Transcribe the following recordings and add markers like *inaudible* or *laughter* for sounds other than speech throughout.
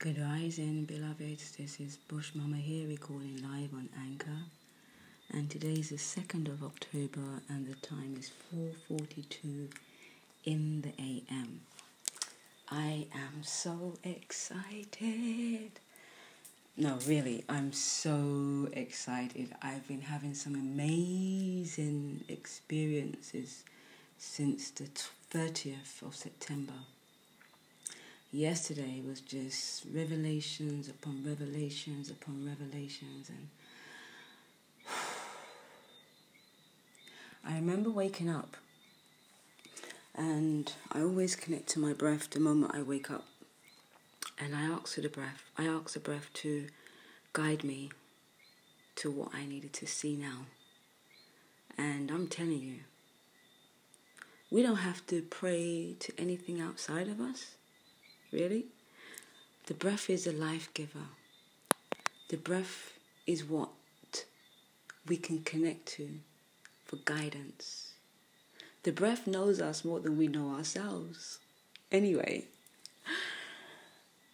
Good rising, beloveds. This is Bush Mama here recording live on Anchor. And today is the 2nd of October and the time is 4:42 in the AM. I am so excited. No, really, I'm so excited. I've been having some amazing experiences since the 30th of September yesterday was just revelations upon revelations upon revelations and *sighs* I remember waking up and I always connect to my breath the moment I wake up. And I ask for the breath I ask the breath to guide me to what I needed to see now. And I'm telling you we don't have to pray to anything outside of us Really? The breath is a life giver. The breath is what we can connect to for guidance. The breath knows us more than we know ourselves. Anyway,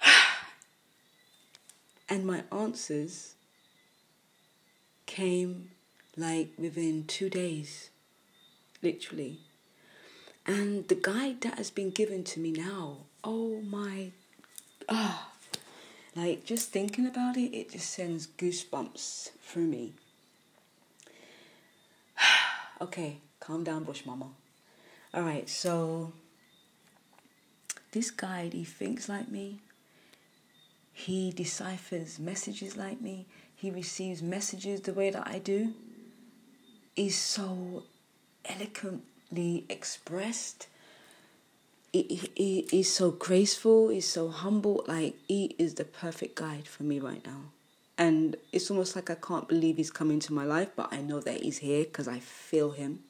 *sighs* and my answers came like within two days, literally. And the guide that has been given to me now, oh my, ah, like just thinking about it, it just sends goosebumps through me. *sighs* okay, calm down, Bush Mama. All right, so this guide, he thinks like me. He deciphers messages like me. He receives messages the way that I do. Is so eloquent expressed. He, he, he's so graceful, he's so humble. Like, he is the perfect guide for me right now. And it's almost like I can't believe he's come into my life, but I know that he's here because I feel him.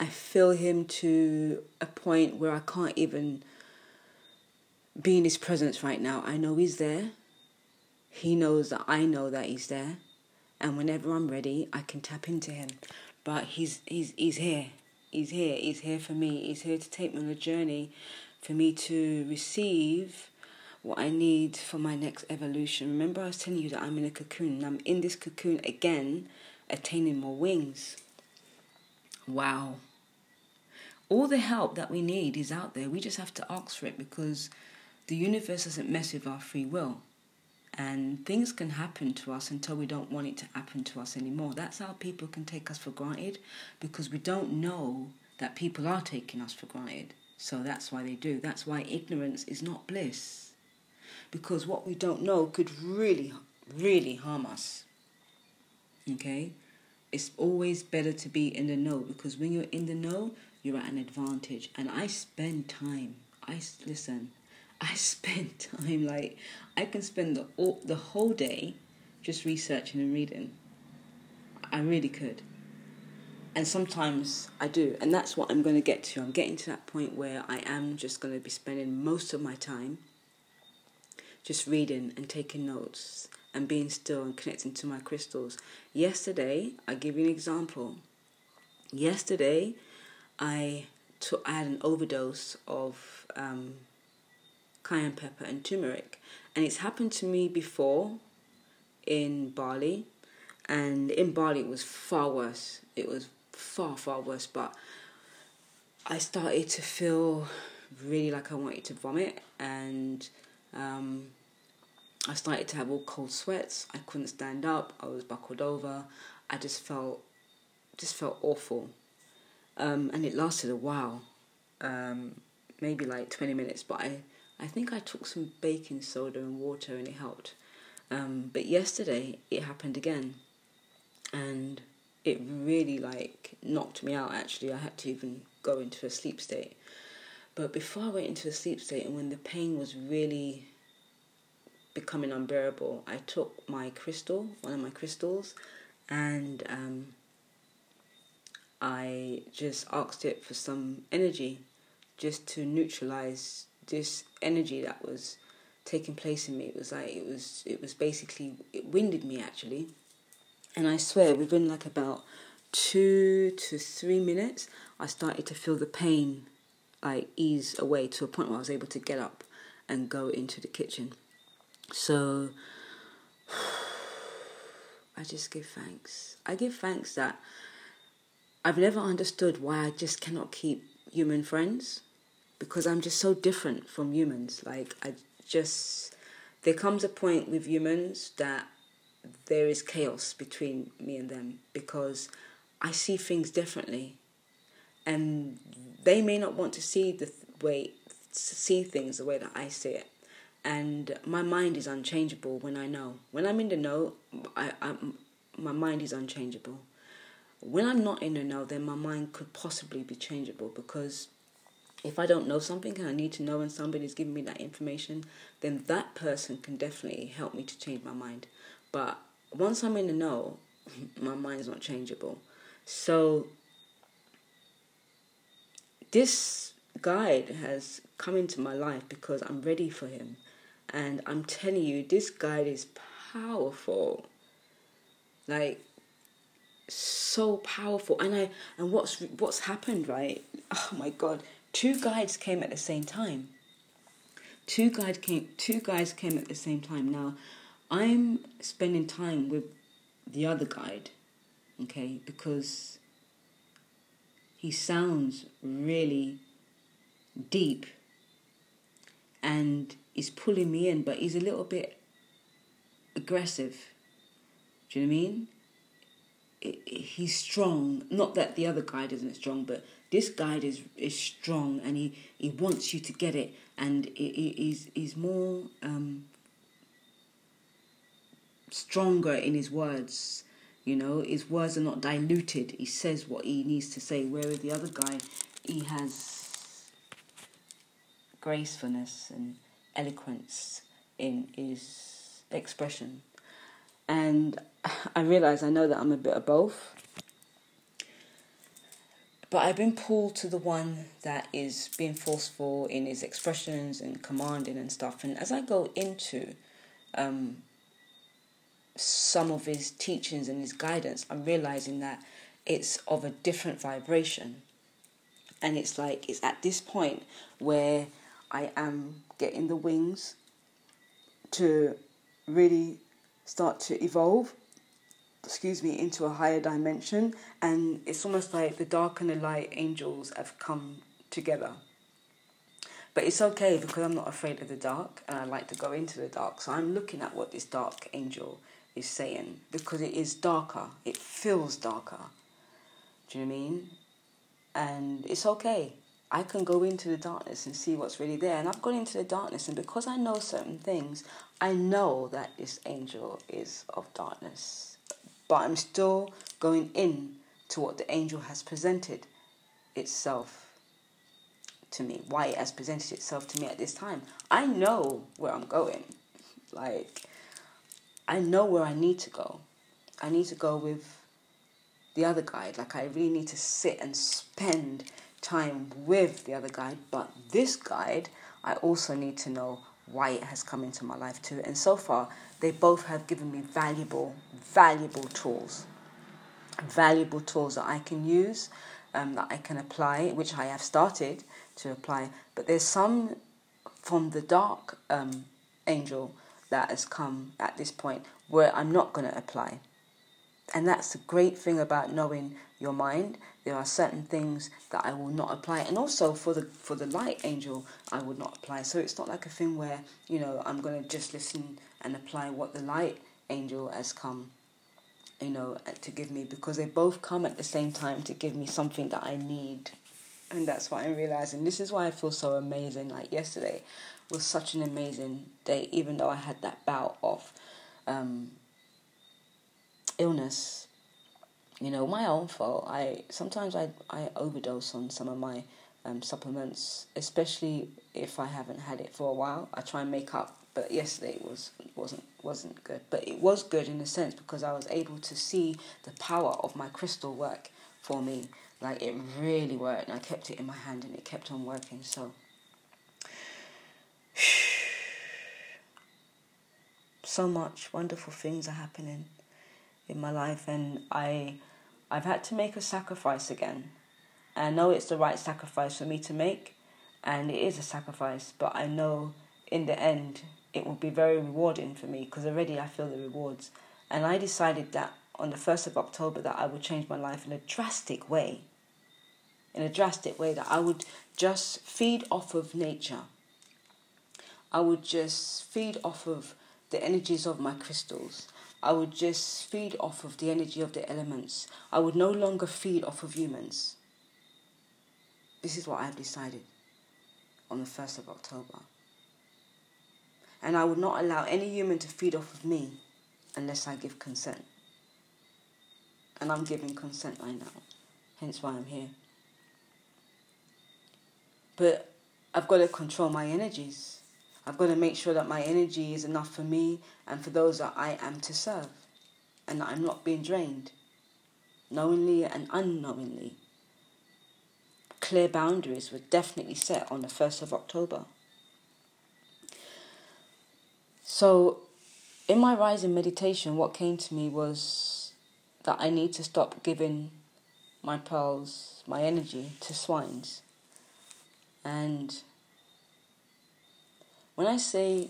I feel him to a point where I can't even be in his presence right now. I know he's there. He knows that I know that he's there. And whenever I'm ready, I can tap into him but he's he's he's here. He's here. He's here for me. He's here to take me on a journey for me to receive what I need for my next evolution. Remember, I was telling you that I'm in a cocoon, and I'm in this cocoon again, attaining more wings. Wow. All the help that we need is out there. We just have to ask for it because the universe doesn't mess with our free will and things can happen to us until we don't want it to happen to us anymore. That's how people can take us for granted because we don't know that people are taking us for granted. So that's why they do. That's why ignorance is not bliss. Because what we don't know could really, really harm us. Okay? It's always better to be in the know because when you're in the know, you're at an advantage. And I spend time. I listen. I spend *laughs* time like I can spend the all, the whole day just researching and reading. I really could. And sometimes I do, and that's what I'm going to get to. I'm getting to that point where I am just going to be spending most of my time just reading and taking notes and being still and connecting to my crystals. Yesterday, I give you an example. Yesterday, I took I had an overdose of um, cayenne pepper, and turmeric. And it's happened to me before in Bali. And in Bali, it was far worse. It was far, far worse. But I started to feel really like I wanted to vomit. And um, I started to have all cold sweats. I couldn't stand up. I was buckled over. I just felt, just felt awful. Um, and it lasted a while, um, maybe like 20 minutes. But I I think I took some baking soda and water and it helped. Um, but yesterday it happened again, and it really like knocked me out. Actually, I had to even go into a sleep state. But before I went into a sleep state, and when the pain was really becoming unbearable, I took my crystal, one of my crystals, and um, I just asked it for some energy, just to neutralize this energy that was taking place in me. It was like it was it was basically it winded me actually, and I swear within like about two to three minutes, I started to feel the pain like ease away to a point where I was able to get up and go into the kitchen. So *sighs* I just give thanks. I give thanks that I've never understood why I just cannot keep human friends because I'm just so different from humans. Like, I just, there comes a point with humans that there is chaos between me and them because I see things differently. And they may not want to see the way, see things the way that I see it. And my mind is unchangeable when I know. When I'm in the know, I, I, my mind is unchangeable. When I'm not in the know, then my mind could possibly be changeable because if I don't know something and I need to know and somebody's giving me that information, then that person can definitely help me to change my mind. But once I'm in the know, *laughs* my mind's not changeable. So this guide has come into my life because I'm ready for him. And I'm telling you, this guide is powerful. Like so powerful. And I and what's what's happened, right? *laughs* Oh my god two guides came at the same time. Two guides came. Two guys came at the same time. Now, I'm spending time with the other guide, okay, because he sounds really deep, and he's pulling me in, but he's a little bit aggressive. Do you know what I mean? he's strong. Not that the other guide isn't strong, but this guide is is strong and he, he wants you to get it and he, he's he's more um, stronger in his words you know? His words are not diluted. He says what he needs to say whereas the other guy he has gracefulness and eloquence in his expression. And *laughs* i realize i know that i'm a bit of both but I've been pulled to the one that is being forceful in his expressions and commanding and stuff. And as I go into um, some of his teachings and his guidance, I'm realizing that it's of a different vibration. And it's like, it's at this point where I am getting the wings to really start to evolve excuse me, into a higher dimension. And it's almost like the dark and the light angels have come together. But it's okay because I'm not afraid of the dark and I like to go into the dark. So I'm looking at what this dark angel is saying because it is darker. It feels darker. Do you know what I mean? And it's okay. I can go into the darkness and see what's really there. And I've gone into the darkness, and because I know certain things, I know that this angel is of darkness but I'm still going in to what the angel has presented itself to me, why it has presented itself to me at this time. I know where I'm going. Like, I know where I need to go. I need to go with the other guide. Like, I really need to sit and spend time with the other guide. But this guide, I also need to know why it has come into my life too. And so far, they both have given me valuable, valuable tools. Valuable tools that I can use, um, that I can apply, which I have started to apply. But there's some from the dark um, angel that has come at this point where I'm not going to apply. And that's the great thing about knowing your mind. There are certain things that I will not apply, and also for the for the light angel, I would not apply. So it's not like a thing where you know I'm to just listen and apply what the light angel has come, you know, to give me because they both come at the same time to give me something that I need. And that's what I'm realizing. This is why I feel so amazing. Like yesterday was such an amazing day, even though I had that bout of um, illness. You know, my own fault. I sometimes I I overdose on some of my um, supplements, especially if I haven't had it for a while. I try and make up but yesterday was wasn't wasn't good. But it was good in a sense because I was able to see the power of my crystal work for me. Like it really worked. And I kept it in my hand and it kept on working. So *sighs* so much wonderful things are happening in my life and I I've had to make a sacrifice again. And I know it's the right sacrifice for me to make and it is a sacrifice, but I know in the end it will be very rewarding for me because already I feel the rewards. And I decided that on the 1st of October that I would change my life in a drastic way. In a drastic way that I would just feed off of nature. I would just feed off of the energies of my crystals. I would just feed off of the energy of the elements. I would no longer feed off of humans. This is what I've decided on the 1st of October. And I would not allow any human to feed off of me unless I give consent. And I'm giving consent right now, hence why I'm here. But I've got to control my energies. I've got to make sure that my energy is enough for me and for those that I am to serve, and that I'm not being drained, knowingly and unknowingly. Clear boundaries were definitely set on the 1st of October. So, in my rising meditation, what came to me was that I need to stop giving my pearls, my energy to swines. And when I say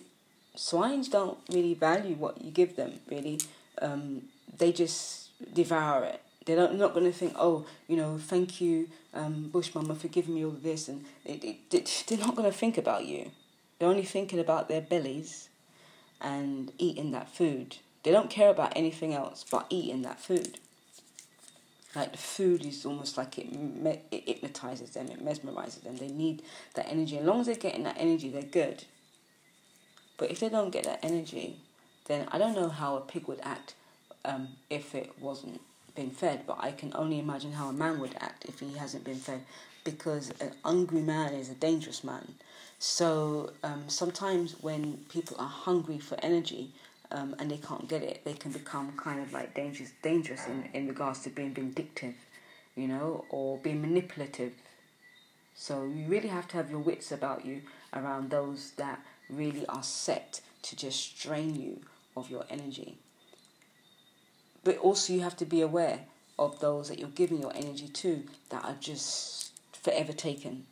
swines don't really value what you give them, really, um, they just devour it. They don't, not going to think, oh, you know, thank you, um, Bush Mama, for giving me all this. And it, it, *laughs* they're not going to think about you. They're only thinking about their bellies and eating that food. They don't care about anything else but eating that food. Like the food is almost like it, it hypnotizes them, it mesmerizes them. They need that energy. As long as they're getting that energy, they're good. But if they don't get that energy, then I don't know how a pig would act um, if it wasn't been fed. But I can only imagine how a man would act if he hasn't been fed, because an hungry man is a dangerous man. So um, sometimes when people are hungry for energy um, and they can't get it, they can become kind of like dangerous, dangerous in, in regards to being vindictive, you know, or being manipulative. So you really have to have your wits about you around those that really are set to just drain you of your energy. But also you have to be aware of those that you're giving your energy to that are just forever taken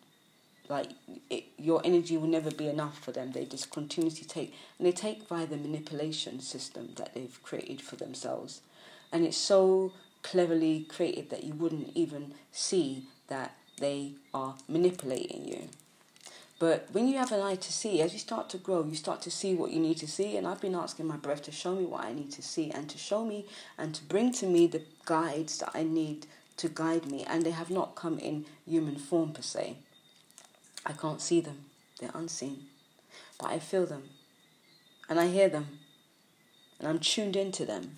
like it, your energy will never be enough for them. They just continuously take, and they take via the manipulation system that they've created for themselves, and it's so cleverly created that you wouldn't even see that they are manipulating you. But when you have an eye to see, as you start to grow, you start to see what you need to see. And I've been asking my breath to show me what I need to see and to show me and to bring to me the guides that I need to guide me. And they have not come in human form per se. I can't see them, they're unseen. But I feel them, and I hear them, and I'm tuned into them.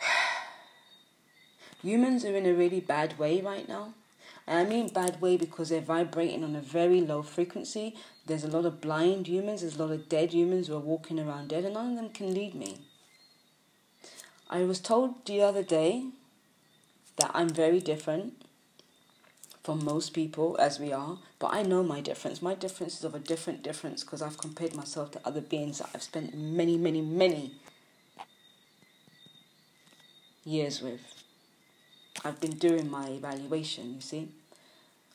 *sighs* Humans are in a really bad way right now. And I mean bad way because they're vibrating on a very low frequency. There's a lot of blind humans, there's a lot of dead humans who are walking around dead, and none of them can lead me. I was told the other day that I'm very different from most people as we are, but I know my difference. My difference is of a different difference because I've compared myself to other beings that I've spent many, many, many years with. I've been doing my evaluation, you see.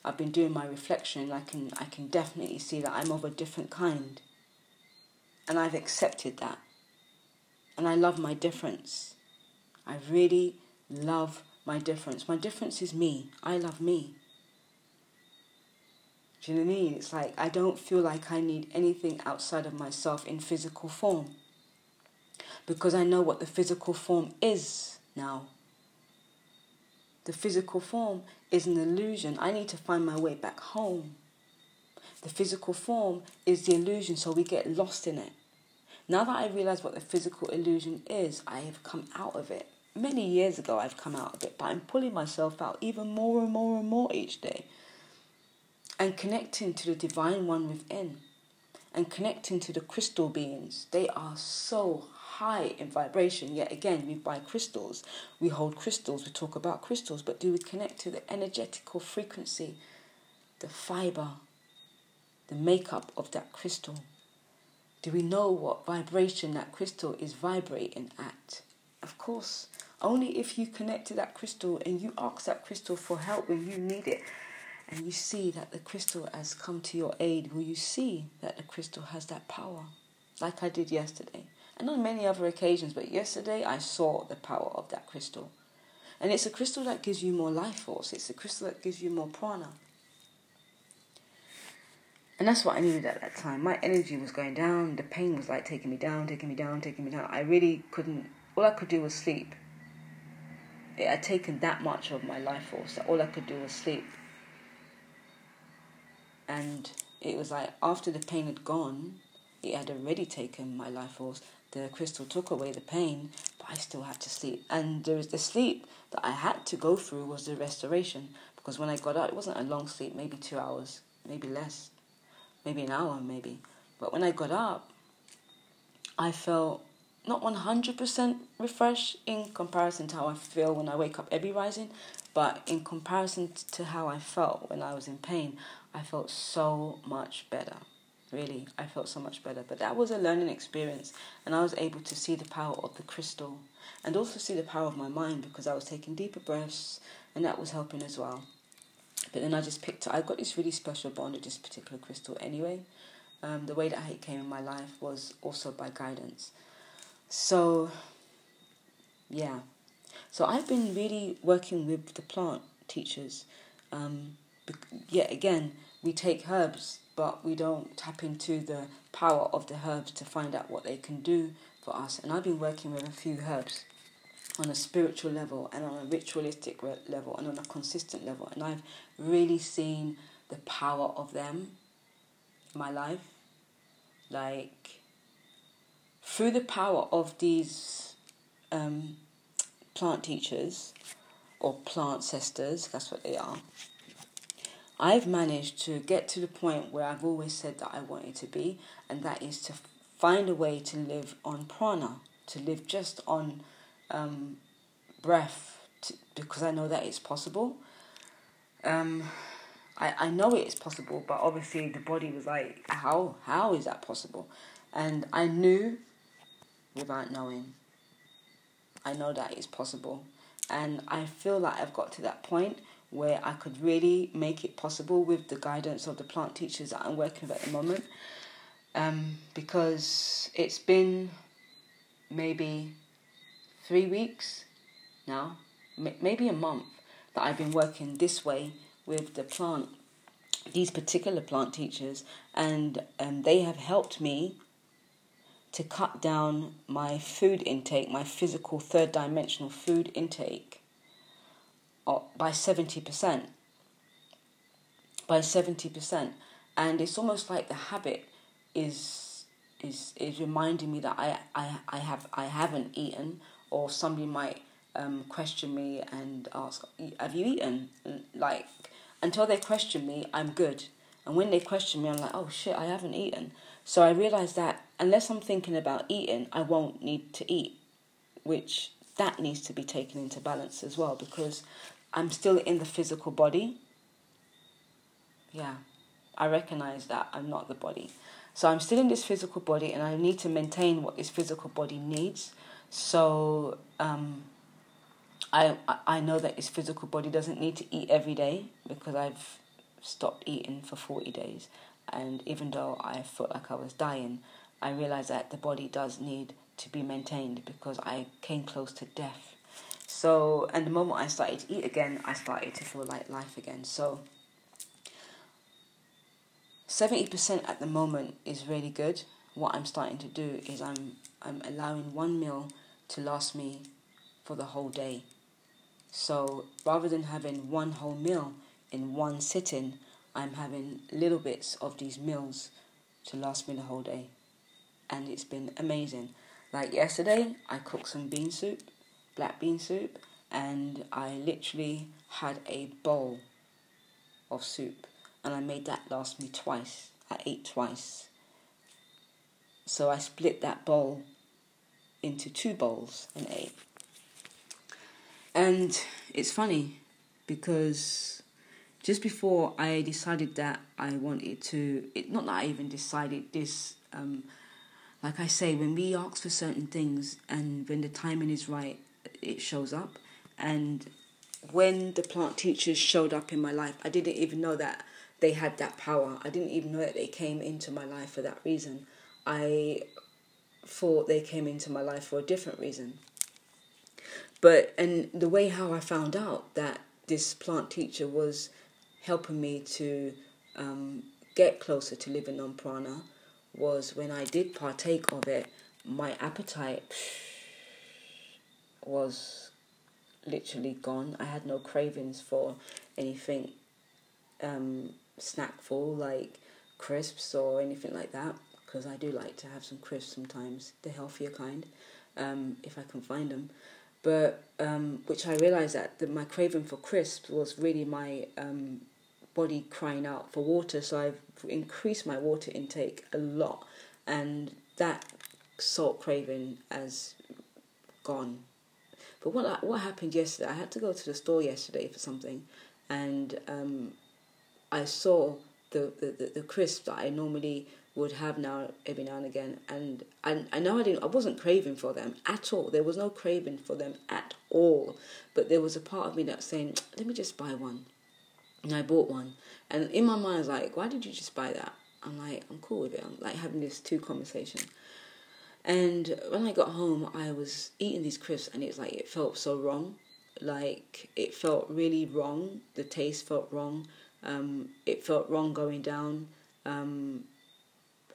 I've been doing my reflection. I can I can definitely see that I'm of a different kind. And I've accepted that. And I love my difference. I really love my difference. My difference is me. I love me. Do you know what I mean? It's like I don't feel like I need anything outside of myself in physical form. Because I know what the physical form is now. The physical form is an illusion. I need to find my way back home. The physical form is the illusion, so we get lost in it. Now that I realize what the physical illusion is, I have come out of it. Many years ago, I've come out of it, but I'm pulling myself out even more and more and more each day and connecting to the divine one within and connecting to the crystal beings. They are so high in vibration. Yet again, we buy crystals, we hold crystals, we talk about crystals, but do we connect to the energetical frequency, the fiber, the makeup of that crystal? Do we know what vibration that crystal is vibrating at? Of course, only if you connect to that crystal and you ask that crystal for help when you need it and you see that the crystal has come to your aid, will you see that the crystal has that power? Like I did yesterday. And on many other occasions, but yesterday I saw the power of that crystal. And it's a crystal that gives you more life force, it's a crystal that gives you more prana. And that's what I needed at that time. My energy was going down, the pain was like taking me down, taking me down, taking me down. I really couldn't, all I could do was sleep. It had taken that much of my life force that all I could do was sleep. And it was like after the pain had gone, it had already taken my life force. The crystal took away the pain, but I still had to sleep. And there was the sleep that I had to go through was the restoration because when I got up, it wasn't a long sleep, maybe two hours, maybe less, maybe an hour, maybe. But when I got up, I felt not 100% refreshed in comparison to how I feel when I wake up every rising, but in comparison to how I felt when I was in pain, I felt so much better. Really, I felt so much better. But that was a learning experience, and I was able to see the power of the crystal and also see the power of my mind because I was taking deeper breaths, and that was helping as well. But then I just picked. I got this really special bond with this particular crystal anyway. Um, the way that it came in my life was also by guidance. So, yeah. So I've been really working with the plant teachers. Um, yet again, we take herbs, but we don't tap into the power of the herbs to find out what they can do for us. And I've been working with a few herbs on a spiritual level and on a ritualistic level and on a consistent level. And I've really seen the power of them in my life. Like, through the power of these um, plant teachers or plant sisters, that's what they are, I've managed to get to the point where I've always said that I wanted to be, and that is to find a way to live on prana, to live just on um, breath, to, because I know that it's possible. Um, I, I know it is possible, but obviously the body was like, how how is that possible? And I knew without knowing. I know that it's possible. And I feel like I've got to that point where I could really make it possible with the guidance of the plant teachers that I'm working with at the moment. Um, because it's been maybe three weeks now, maybe a month, that I've been working this way with the plant, these particular plant teachers, and um, they have helped me to cut down my food intake, my physical third dimensional food intake, by 70%. By 70%. And it's almost like the habit is is is reminding me that I, I, I have I haven't eaten or somebody might um, question me and ask, Have you eaten? Like until they question me, I'm good. And when they question me, I'm like, Oh shit, I haven't eaten. So I realize that unless I'm thinking about eating, I won't need to eat, which that needs to be taken into balance as well because I'm still in the physical body. Yeah, I recognize that I'm not the body. So I'm still in this physical body and I need to maintain what this physical body needs. So um, I, I know that this physical body doesn't need to eat every day because I've stopped eating for 40 days. And even though I felt like I was dying, I realized that the body does need to be maintained because I came close to death. So, and the moment I started to eat again, I started to feel like life again. So, 70% at the moment is really good. What I'm starting to do is I'm I'm allowing one meal to last me for the whole day. So, rather than having one whole meal in one sitting, I'm having little bits of these meals to last me the whole day. And it's been amazing. Like yesterday, I cooked some bean soup, black bean soup, and I literally had a bowl of soup. And I made that last me twice. I ate twice. So I split that bowl into two bowls and ate. And it's funny because just before I decided that I wanted to, it, not that I even decided this, um, like I say, when we ask for certain things and when the timing is right, it shows up. And when the plant teachers showed up in my life, I didn't even know that they had that power. I didn't even know that they came into my life for that reason. I thought they came into my life for a different reason. But and the way how I found out that this plant teacher was helping me to um, get closer to living on prana was when I did partake of it, my appetite was literally gone. I had no cravings for anything um, snackful like crisps or anything like that because I do like to have some crisps sometimes, the healthier kind, um, if I can find them. But um, which I realized that the, my craving for crisps was really my um, body crying out for water. So I've increased my water intake a lot, and that salt craving has gone. But what what happened yesterday? I had to go to the store yesterday for something, and um, I saw the, the, the, crisp that I normally would have now every now and again and I, I know I didn't I wasn't craving for them at all. There was no craving for them at all. But there was a part of me that's saying let me just buy one. And I bought one. And in my mind I was like why did you just buy that? I'm like I'm cool with it. I'm like having this two conversation and when I got home I was eating these crisps and it's like it felt so wrong like it felt really wrong the taste felt wrong um, it felt wrong going down, um,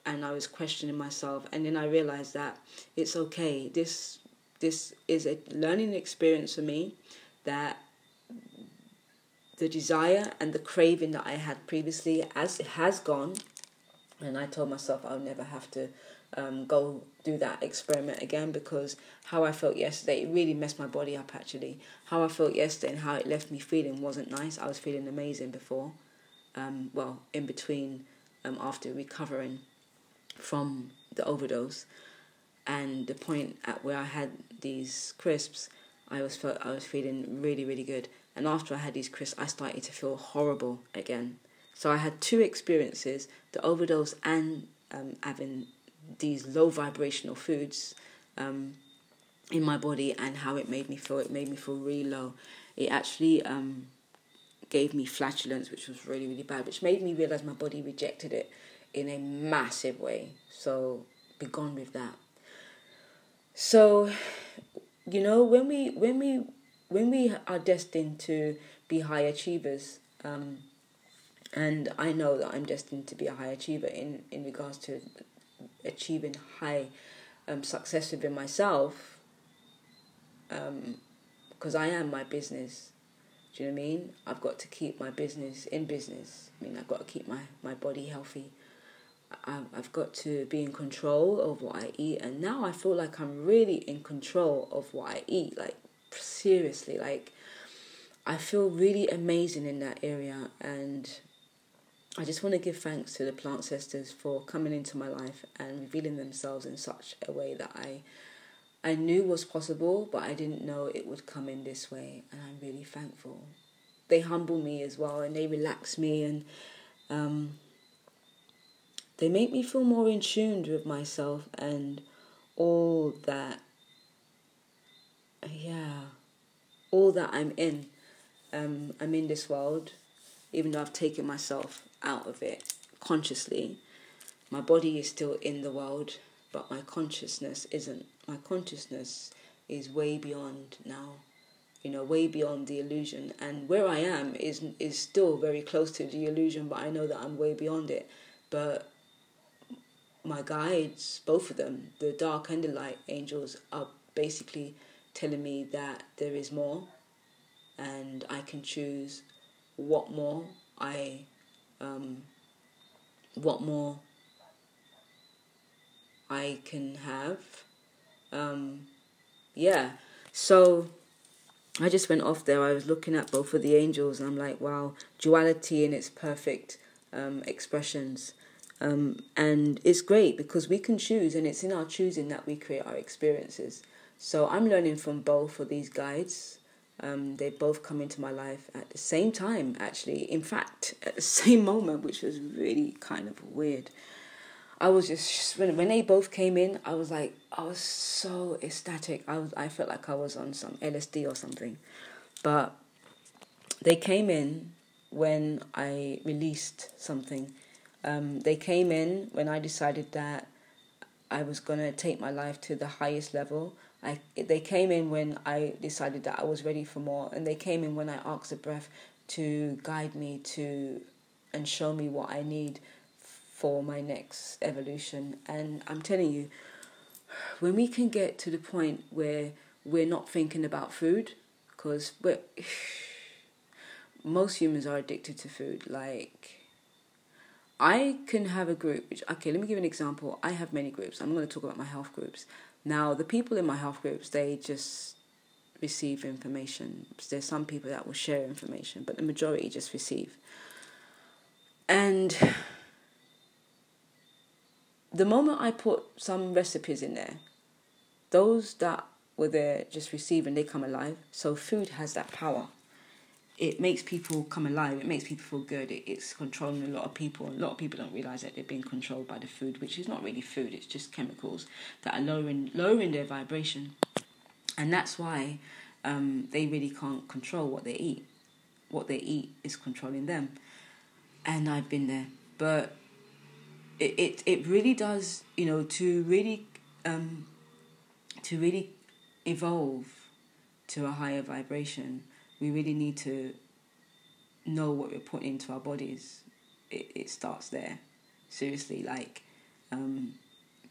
and I was questioning myself. And then I realized that it's okay. This this is a learning experience for me. That the desire and the craving that I had previously, as has gone, and I told myself I'll never have to um, go do that experiment again because how I felt yesterday, it really messed my body up actually. How I felt yesterday and how it left me feeling wasn't nice. I was feeling amazing before, um, well, in between, um, after recovering from the overdose. And the point at where I had these crisps, I was felt I was feeling really really good. And after I had these crisps, I started to feel horrible again. So I had two experiences: the overdose and um, having these low vibrational foods um, in my body and how it made me feel. It made me feel really low. It actually um, gave me flatulence, which was really, really bad, which made me realize my body rejected it in a massive way. So be gone with that. So, you know, when we when we when we are destined to be high achievers, um, and I know that I'm destined to be a high achiever in in regards to achieving high um, success within myself because um, I am my business. Do you know what I mean? I've got to keep my business in business. I mean, I've got to keep my, my body healthy. I've, I've got to be in control of what I eat. And now I feel like I'm really in control of what I eat. Like, seriously, like, I feel really amazing in that area. And I just want to give thanks to the plant sisters for coming into my life and revealing themselves in such a way that I I knew was possible, but I didn't know it would come in this way, and I'm really thankful. They humble me as well, and they relax me, and um, they make me feel more in tune with myself and all that. Yeah, all that I'm in. Um, I'm in this world, even though I've taken myself out of it consciously. My body is still in the world, but my consciousness isn't. My consciousness is way beyond now, you know, way beyond the illusion. And where I am is is still very close to the illusion, but I know that I'm way beyond it. But my guides, both of them, the dark and the light angels, are basically telling me that there is more, and I can choose what more I um, what more I can have. Um, yeah, so I just went off there. I was looking at both of the angels, and I'm like, wow, duality in its perfect um, expressions. Um, and it's great because we can choose, and it's in our choosing that we create our experiences. So I'm learning from both of these guides. Um, they both come into my life at the same time, actually. In fact, at the *laughs* same moment, which was really kind of weird. I was just when when they both came in, I was like, I was so ecstatic. I was I felt like I was on some LSD or something, but they came in when I released something. Um, they came in when I decided that I was to take my life to the highest level. I, they came in when I decided that I was ready for more, and they came in when I asked the breath to guide me to and show me what I need for my next evolution. And I'm telling you, when we can get to the point where we're not thinking about food, because *sighs* most humans are addicted to food. Like, I can have a group, which, okay, let me give an example. I have many groups. I'm going to talk about my health groups. Now, the people in my health groups, they just receive information. There's some people that will share information, but the majority just receive. And the moment I put some recipes in there, those that were there just receiving, they come alive. So food has that power. It makes people come alive. It makes people feel good. It, it's controlling a lot of people. A lot of people don't realize that they're being controlled by the food, which is not really food. It's just chemicals that are lowering lowering their vibration, and that's why um, they really can't control what they eat. What they eat is controlling them, and I've been there. But it it, it really does, you know, to really um, to really evolve to a higher vibration, we really need to know what we're putting into our bodies. It, it starts there. Seriously, like um,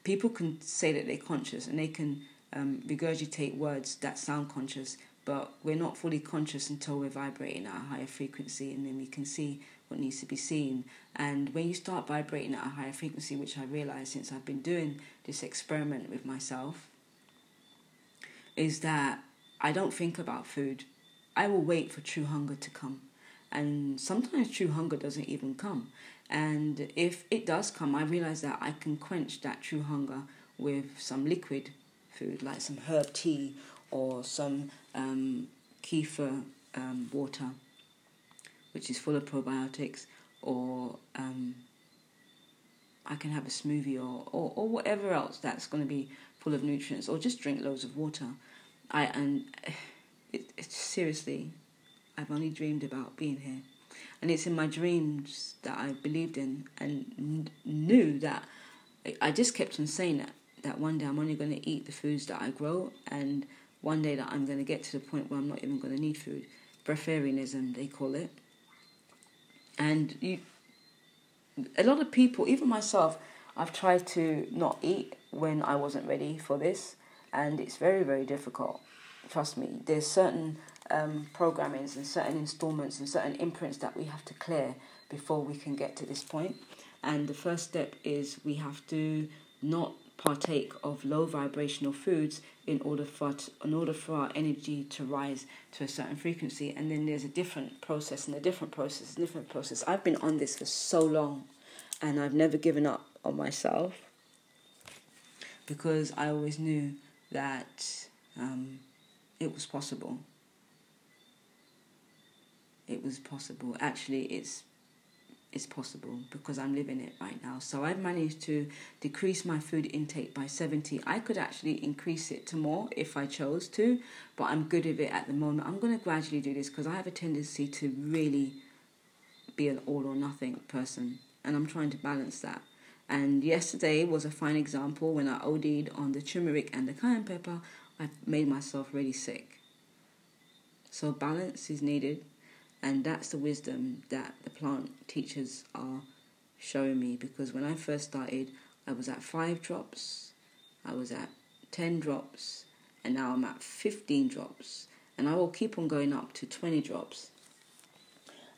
people can say that they're conscious and they can um, regurgitate words that sound conscious, but we're not fully conscious until we're vibrating at a higher frequency and then we can see what needs to be seen. And when you start vibrating at a higher frequency, which I realized since I've been doing this experiment with myself, is that I don't think about food. I will wait for true hunger to come. And sometimes true hunger doesn't even come. And if it does come, I realize that I can quench that true hunger with some liquid food, like some herb tea or some um, kefir um, water, which is full of probiotics, or um, I can have a smoothie or, or, or whatever else that's going to be full of nutrients, or just drink loads of water. I and it, it, seriously, I've only dreamed about being here, and it's in my dreams that I believed in and knew that I just kept on saying that that one day I'm only going to eat the foods that I grow, and one day that I'm going to get to the point where I'm not even going to need food. Breatharianism, they call it. And you, a lot of people, even myself, I've tried to not eat when I wasn't ready for this and it's very very difficult. Trust me. There's certain um, programmings and certain installments and certain imprints that we have to clear before we can get to this point. And the first step is we have to not partake of low vibrational foods in order for in order for our energy to rise to a certain frequency and then there's a different process and a different process a different process i've been on this for so long and i've never given up on myself because i always knew that um, it was possible. It was possible. Actually, it's it's possible because I'm living it right now. So I've managed to decrease my food intake by 70. I could actually increase it to more if I chose to, but I'm good with it at the moment. I'm going to gradually do this because I have a tendency to really be an all or nothing person, and I'm trying to balance that. And yesterday was a fine example when I OD'd on the turmeric and the cayenne pepper. I made myself really sick. So balance is needed, and that's the wisdom that the plant teachers are showing me. Because when I first started, I was at five drops, I was at ten drops, and now I'm at fifteen drops, and I will keep on going up to twenty drops.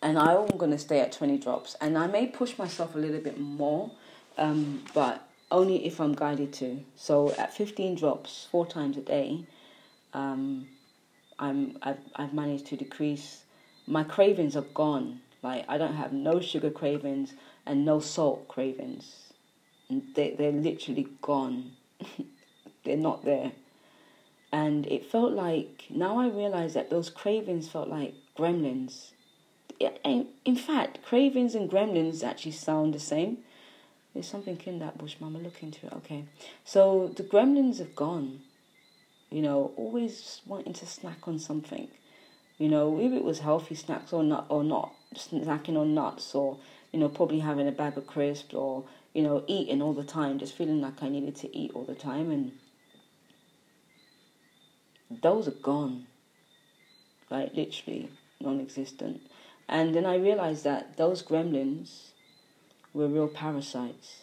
And I'm going to stay at 20 drops, and I may push myself a little bit more um, but only if I'm guided to. So at 15 drops, four times a day, um, I'm I've, I've managed to decrease. My cravings are gone. Like I don't have no sugar cravings and no salt cravings. They they're literally gone. *laughs* they're not there. And it felt like now I realize that those cravings felt like gremlins. In fact, cravings and gremlins actually sound the same there's something in that bush, Mama. Look into it. Okay. So the gremlins have gone. You know, always wanting to snack on something. You know, if it was healthy snacks or not, or not snacking on nuts, or you know, probably having a bag of crisps, or you know, eating all the time, just feeling like I needed to eat all the time, and those are gone. Like literally non-existent. And then I realized that those gremlins were real parasites.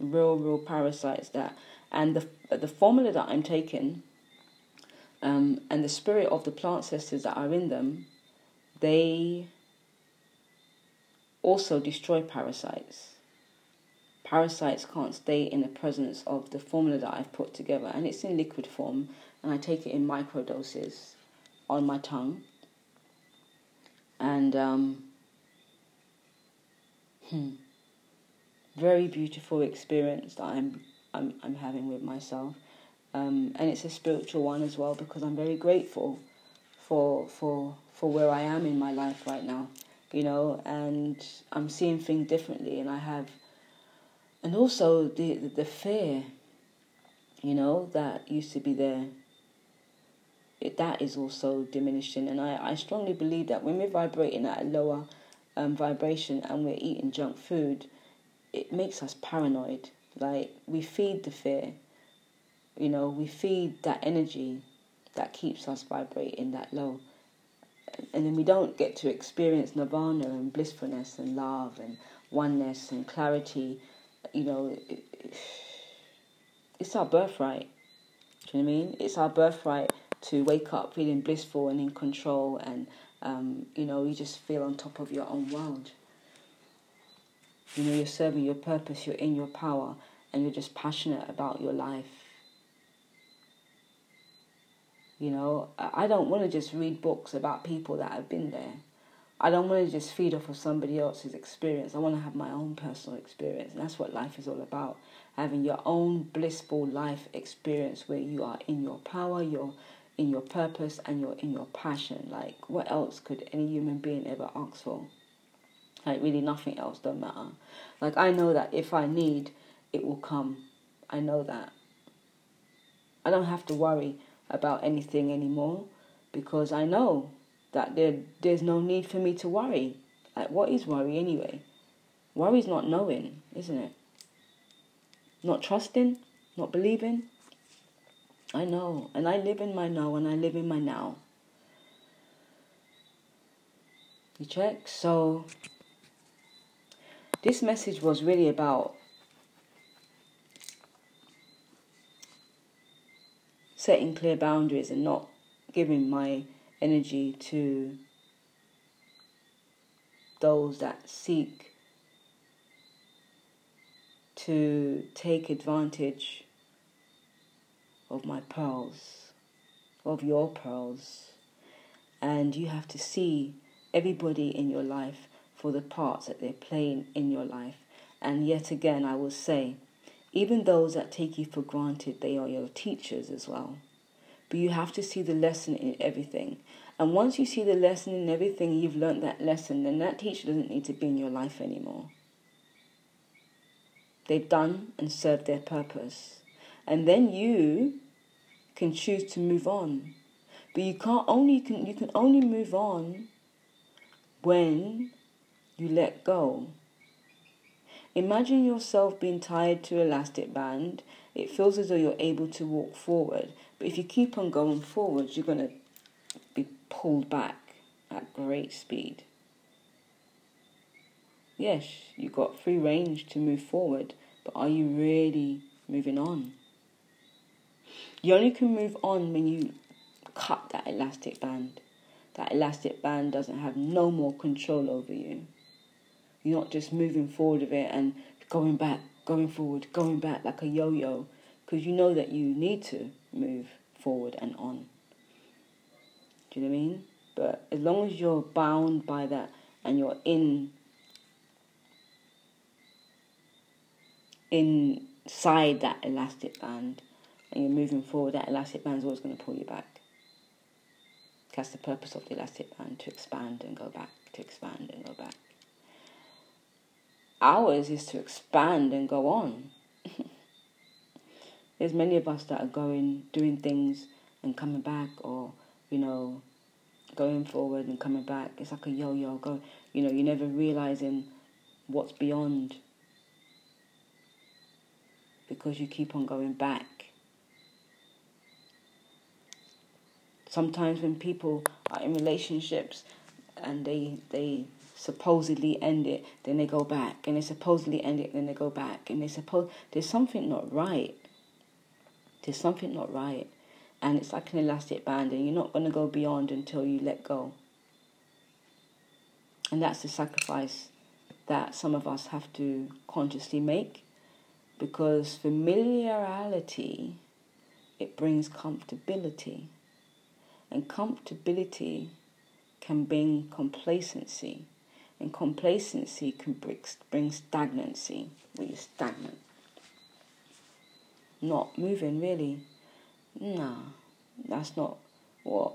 Real, real parasites that and the the formula that I'm taking um, and the spirit of the plant sisters that are in them, they also destroy parasites. Parasites can't stay in the presence of the formula that I've put together, and it's in liquid form, and I take it in micro doses on my tongue. And um, hmm, very beautiful experience that I'm I'm I'm having with myself. Um, and it's a spiritual one as well because I'm very grateful for for for where I am in my life right now, you know, and I'm seeing things differently, and I have, and also the the, the fear, you know, that used to be there. It, that is also diminishing, and I, I strongly believe that when we're vibrating at a lower um, vibration and we're eating junk food, it makes us paranoid. Like we feed the fear you know, we feed that energy that keeps us vibrating that low. And then we don't get to experience nirvana and blissfulness and love and oneness and clarity. You know, it's our birthright. Do you know what I mean? It's our birthright to wake up feeling blissful and in control and, um, you know, you just feel on top of your own world. You know, you're serving your purpose, you're in your power, and you're just passionate about your life you know, I don't want to just read books about people that have been there. I don't want to just feed off of somebody else's experience. I want to have my own personal experience. And that's what life is all about. Having your own blissful life experience where you are in your power, you're in your purpose, and you're in your passion. Like, what else could any human being ever ask for? Like, really, nothing else don't matter. Like, I know that if I need, it will come. I know that. I don't have to worry about anything anymore because I know that there there's no need for me to worry. Like what is worry anyway? Worry is not knowing, isn't it? Not trusting, not believing. I know, and I live in my know and I live in my now. You check? So this message was really about setting clear boundaries and not giving my energy to those that seek to take advantage of my pearls, of your pearls. And you have to see everybody in your life for the parts that they're playing in your life. And yet again, I will say, even those that take you for granted, they are your teachers as well. But you have to see the lesson in everything. And once you see the lesson in everything, you've learned that lesson, then that teacher doesn't need to be in your life anymore. They've done and served their purpose. And then you can choose to move on. But you can't only you can you can only move on when you let go. Imagine yourself being tied to an elastic band. It feels as though you're able to walk forward, but if you keep on going forward, you're going to be pulled back at great speed. Yes, you've got free range to move forward, but are you really moving on? You only can move on when you cut that elastic band. That elastic band doesn't have no more control over you. You're not just moving forward with it and going back, going forward, going back like a yo yo, because you know that you need to move forward and on. Do you know what I mean? But as long as you're bound by that and you're in inside that elastic band and you're moving forward, that elastic band is always going to pull you back. That's the purpose of the elastic band to expand and go back, to expand and go back. Ours is to expand and go on. *laughs* There's many of us that are going, doing things and coming back, or, you know, going forward and coming back. It's like a yo-yo. Go, you know, you're never realizing what's beyond because you keep on going back. Sometimes when people are in relationships and they they supposedly end it, then they go back, and they supposedly end it, then they go back, and they suppose there's something not right. There's something not right, and it's like an elastic band, and you're not going to go beyond until you let go. And that's the sacrifice that some of us have to consciously make because familiarity it brings comfortability and comfortability can bring complacency and complacency can bring, stagnancy where you're stagnant not moving really nah that's not what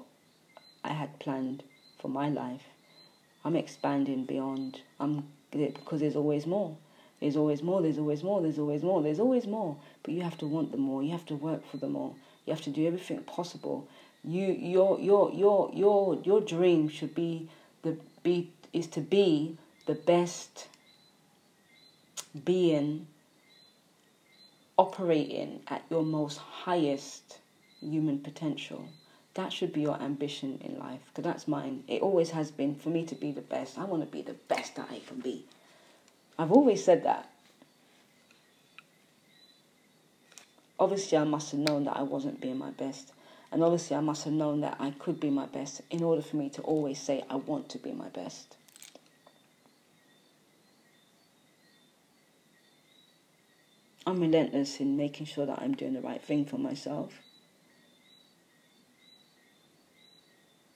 i had planned for my life i'm expanding beyond i'm because there's always more there's always more, there's always more, there's always more, there's always more. But you have to want the more, you have to work for the more. You have to do everything possible. You your your your your your dream should be the be is to be the best being operating at your most highest human potential. That should be your ambition in life, because that's mine. It always has been for me to be the best. I want to be the best that I can be. I've always said that. Obviously, I must have known that I wasn't being my best. And obviously, I must have known that I could be my best in order for me to always say, I want to be my best. I'm relentless in making sure that I'm doing the right thing for myself.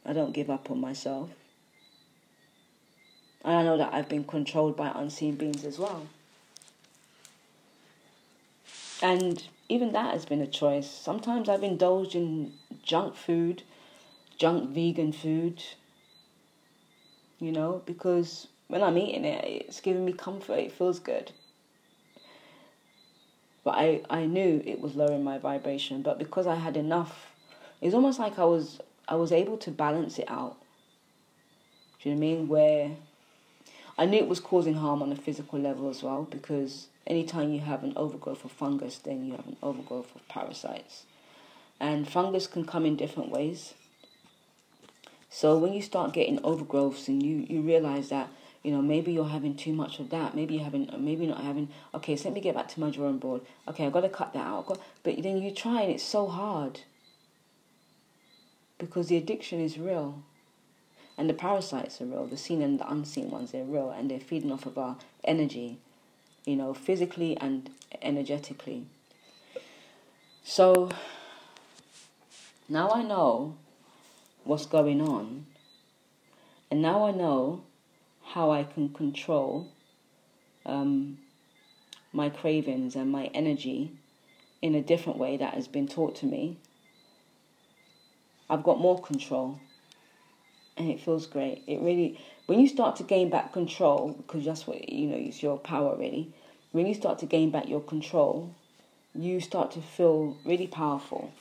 I don't give up on myself. And I know that I've been controlled by unseen beings as well. And even that has been a choice. Sometimes I've indulged in junk food, junk vegan food, you know, because when I'm eating it, it's giving me comfort, it feels good. But I, I knew it was lowering my vibration, but because I had enough, it's almost like I was I was able to balance it out. Do you know what I mean? Where I knew it was causing harm on a physical level as well because anytime you have an overgrowth of fungus, then you have an overgrowth of parasites. And fungus can come in different ways. So when you start getting overgrowths and you, you realize that, you know, maybe you're having too much of that, maybe you're having, maybe not having, okay, so let me get back to my drawing board. Okay, I've got to cut that out. But then you try and it's so hard because the addiction is real. And the parasites are real, the seen and the unseen ones, they're real, and they're feeding off of our energy, you know, physically and energetically. So now I know what's going on, and now I know how I can control um, my cravings and my energy in a different way that has been taught to me. I've got more control and it feels great. It really, when you start to gain back control, because that's what you know, it's your power really. When you start to gain back your control, you start to feel really powerful,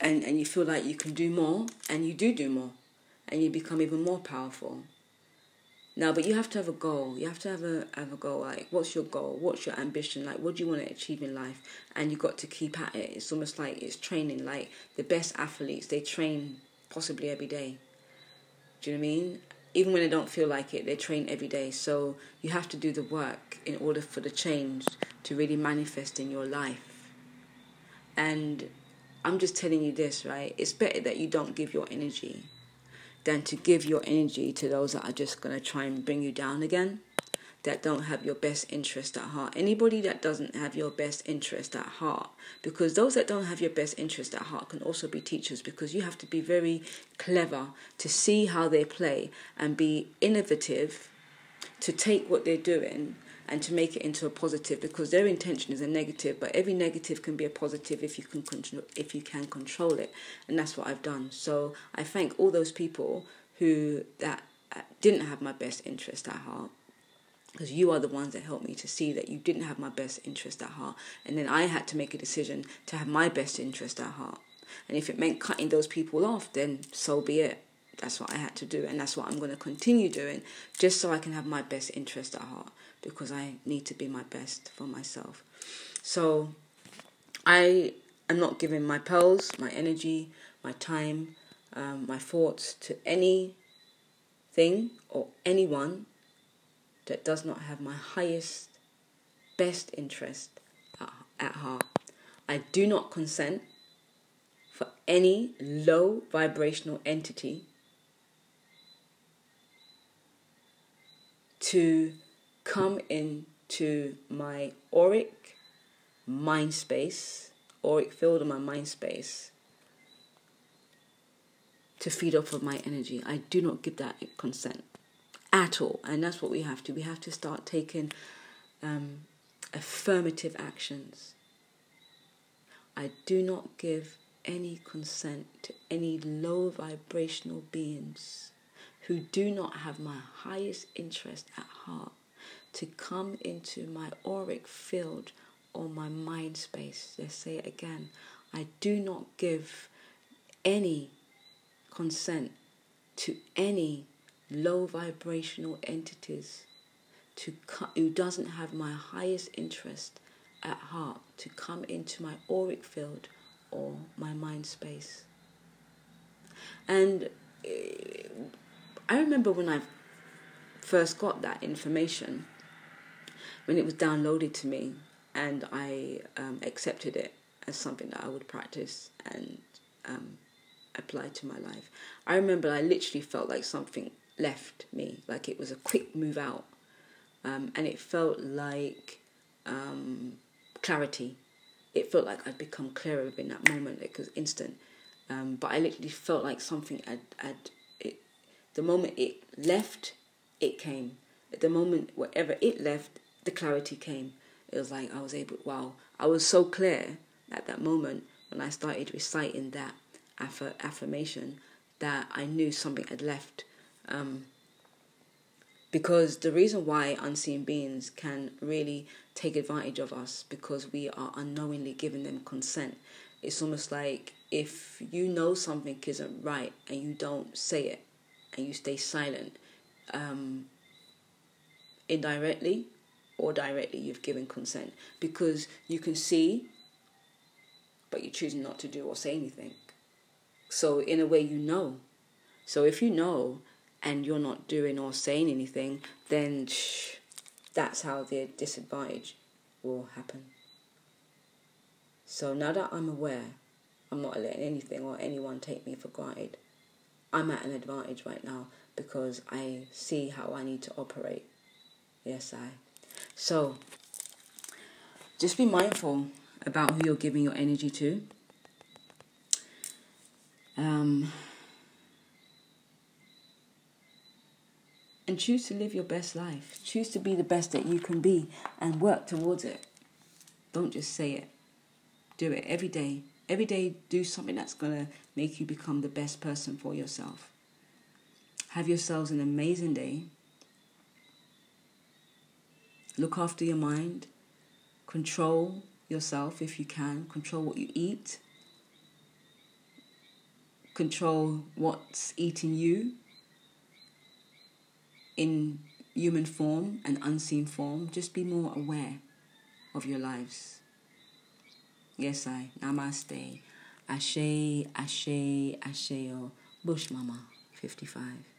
and and you feel like you can do more, and you do do more, and you become even more powerful. Now, but you have to have a goal. You have to have a have a goal. Like, what's your goal? What's your ambition? Like, what do you want to achieve in life? And you got to keep at it. It's almost like it's training. Like the best athletes, they train possibly every day. Do you know what I mean? Even when they don't feel like it, they train every day. So you have to do the work in order for the change to really manifest in your life. And I'm just telling you this, right? It's better that you don't give your energy than to give your energy to those that are just going to try and bring you down again that don't have your best interest at heart. Anybody that doesn't have your best interest at heart, because those that don't have your best interest at heart can also be teachers, because you have to be very clever to see how they play and be innovative to take what they're doing and to make it into a positive because their intention is a negative but every negative can be a positive if you can control if you can control it. And that's what I've done. So I thank all those people who that uh, didn't have my best interest at heart because you are the ones that helped me to see that you didn't have my best interest at heart. And then i had to make a decision to have my best interest at heart. And if it meant cutting those people off, then so be it. That's what I had to do, and that's what I'm going to continue doing, just so I can have my best interest at heart, because I need to be my best for myself. So, I am not giving my pearls, my energy, my time, um, my thoughts to anything or anyone that does not have my highest, best interest at, at heart. I do not consent for any low vibrational entity to come into my auric mind space, auric field of my mind space, to feed off of my energy. I do not give that consent at all. And that's what we have to. We have to start taking um, affirmative actions. I do not give any consent to any low vibrational beings who do not have my highest interest at heart to come into my auric field or my mind space. Let's say it again. I do not give any consent to any low vibrational entities to co- who doesn't have my highest interest at heart to come into my auric field or my mind space. And eh, I remember when I first got that information, when it was downloaded to me, and I um, accepted it as something that I would practice and um, apply to my life. I remember I literally felt like something left me, like it was a quick move out, um, and it felt like um, clarity. It felt like I'd become clearer in that moment. like It was instant, um, but I literally felt like something had, had it. The moment it left, it came. At the moment, whatever it left, the clarity came. It was like I was able. Wow, I was so clear at that moment when I started reciting that aff- affirmation that I knew something had left. Um, because the reason why unseen beings can really take advantage of us because we are unknowingly giving them consent. It's almost like if you know something isn't right and you don't say it and you stay silent, um, indirectly or directly, you've given consent because you can see, but you're choosing not to do or say anything. So, in a way, you know. So, if you know and you're not doing or saying anything, then shh, that's how the disadvantage will happen. So, now that I'm aware, I'm not letting anything or anyone take me for granted. I'm at an advantage right now because I see how I need to operate. Yes, I. So, just be mindful about who you're giving your energy to. Um, and choose to live your best life. Choose to be the best that you can be and work towards it. Don't just say it. Do it every day. Every day, do something that's going to make you become the best person for yourself. Have yourselves an amazing day. Look after your mind. Control yourself if you can. Control what you eat. Control what's eating you in human form and unseen form. Just be more aware of your lives. Yes, I. Namaste. Ashe, Ashe, Asheo. Oh. Bush Mama, 55.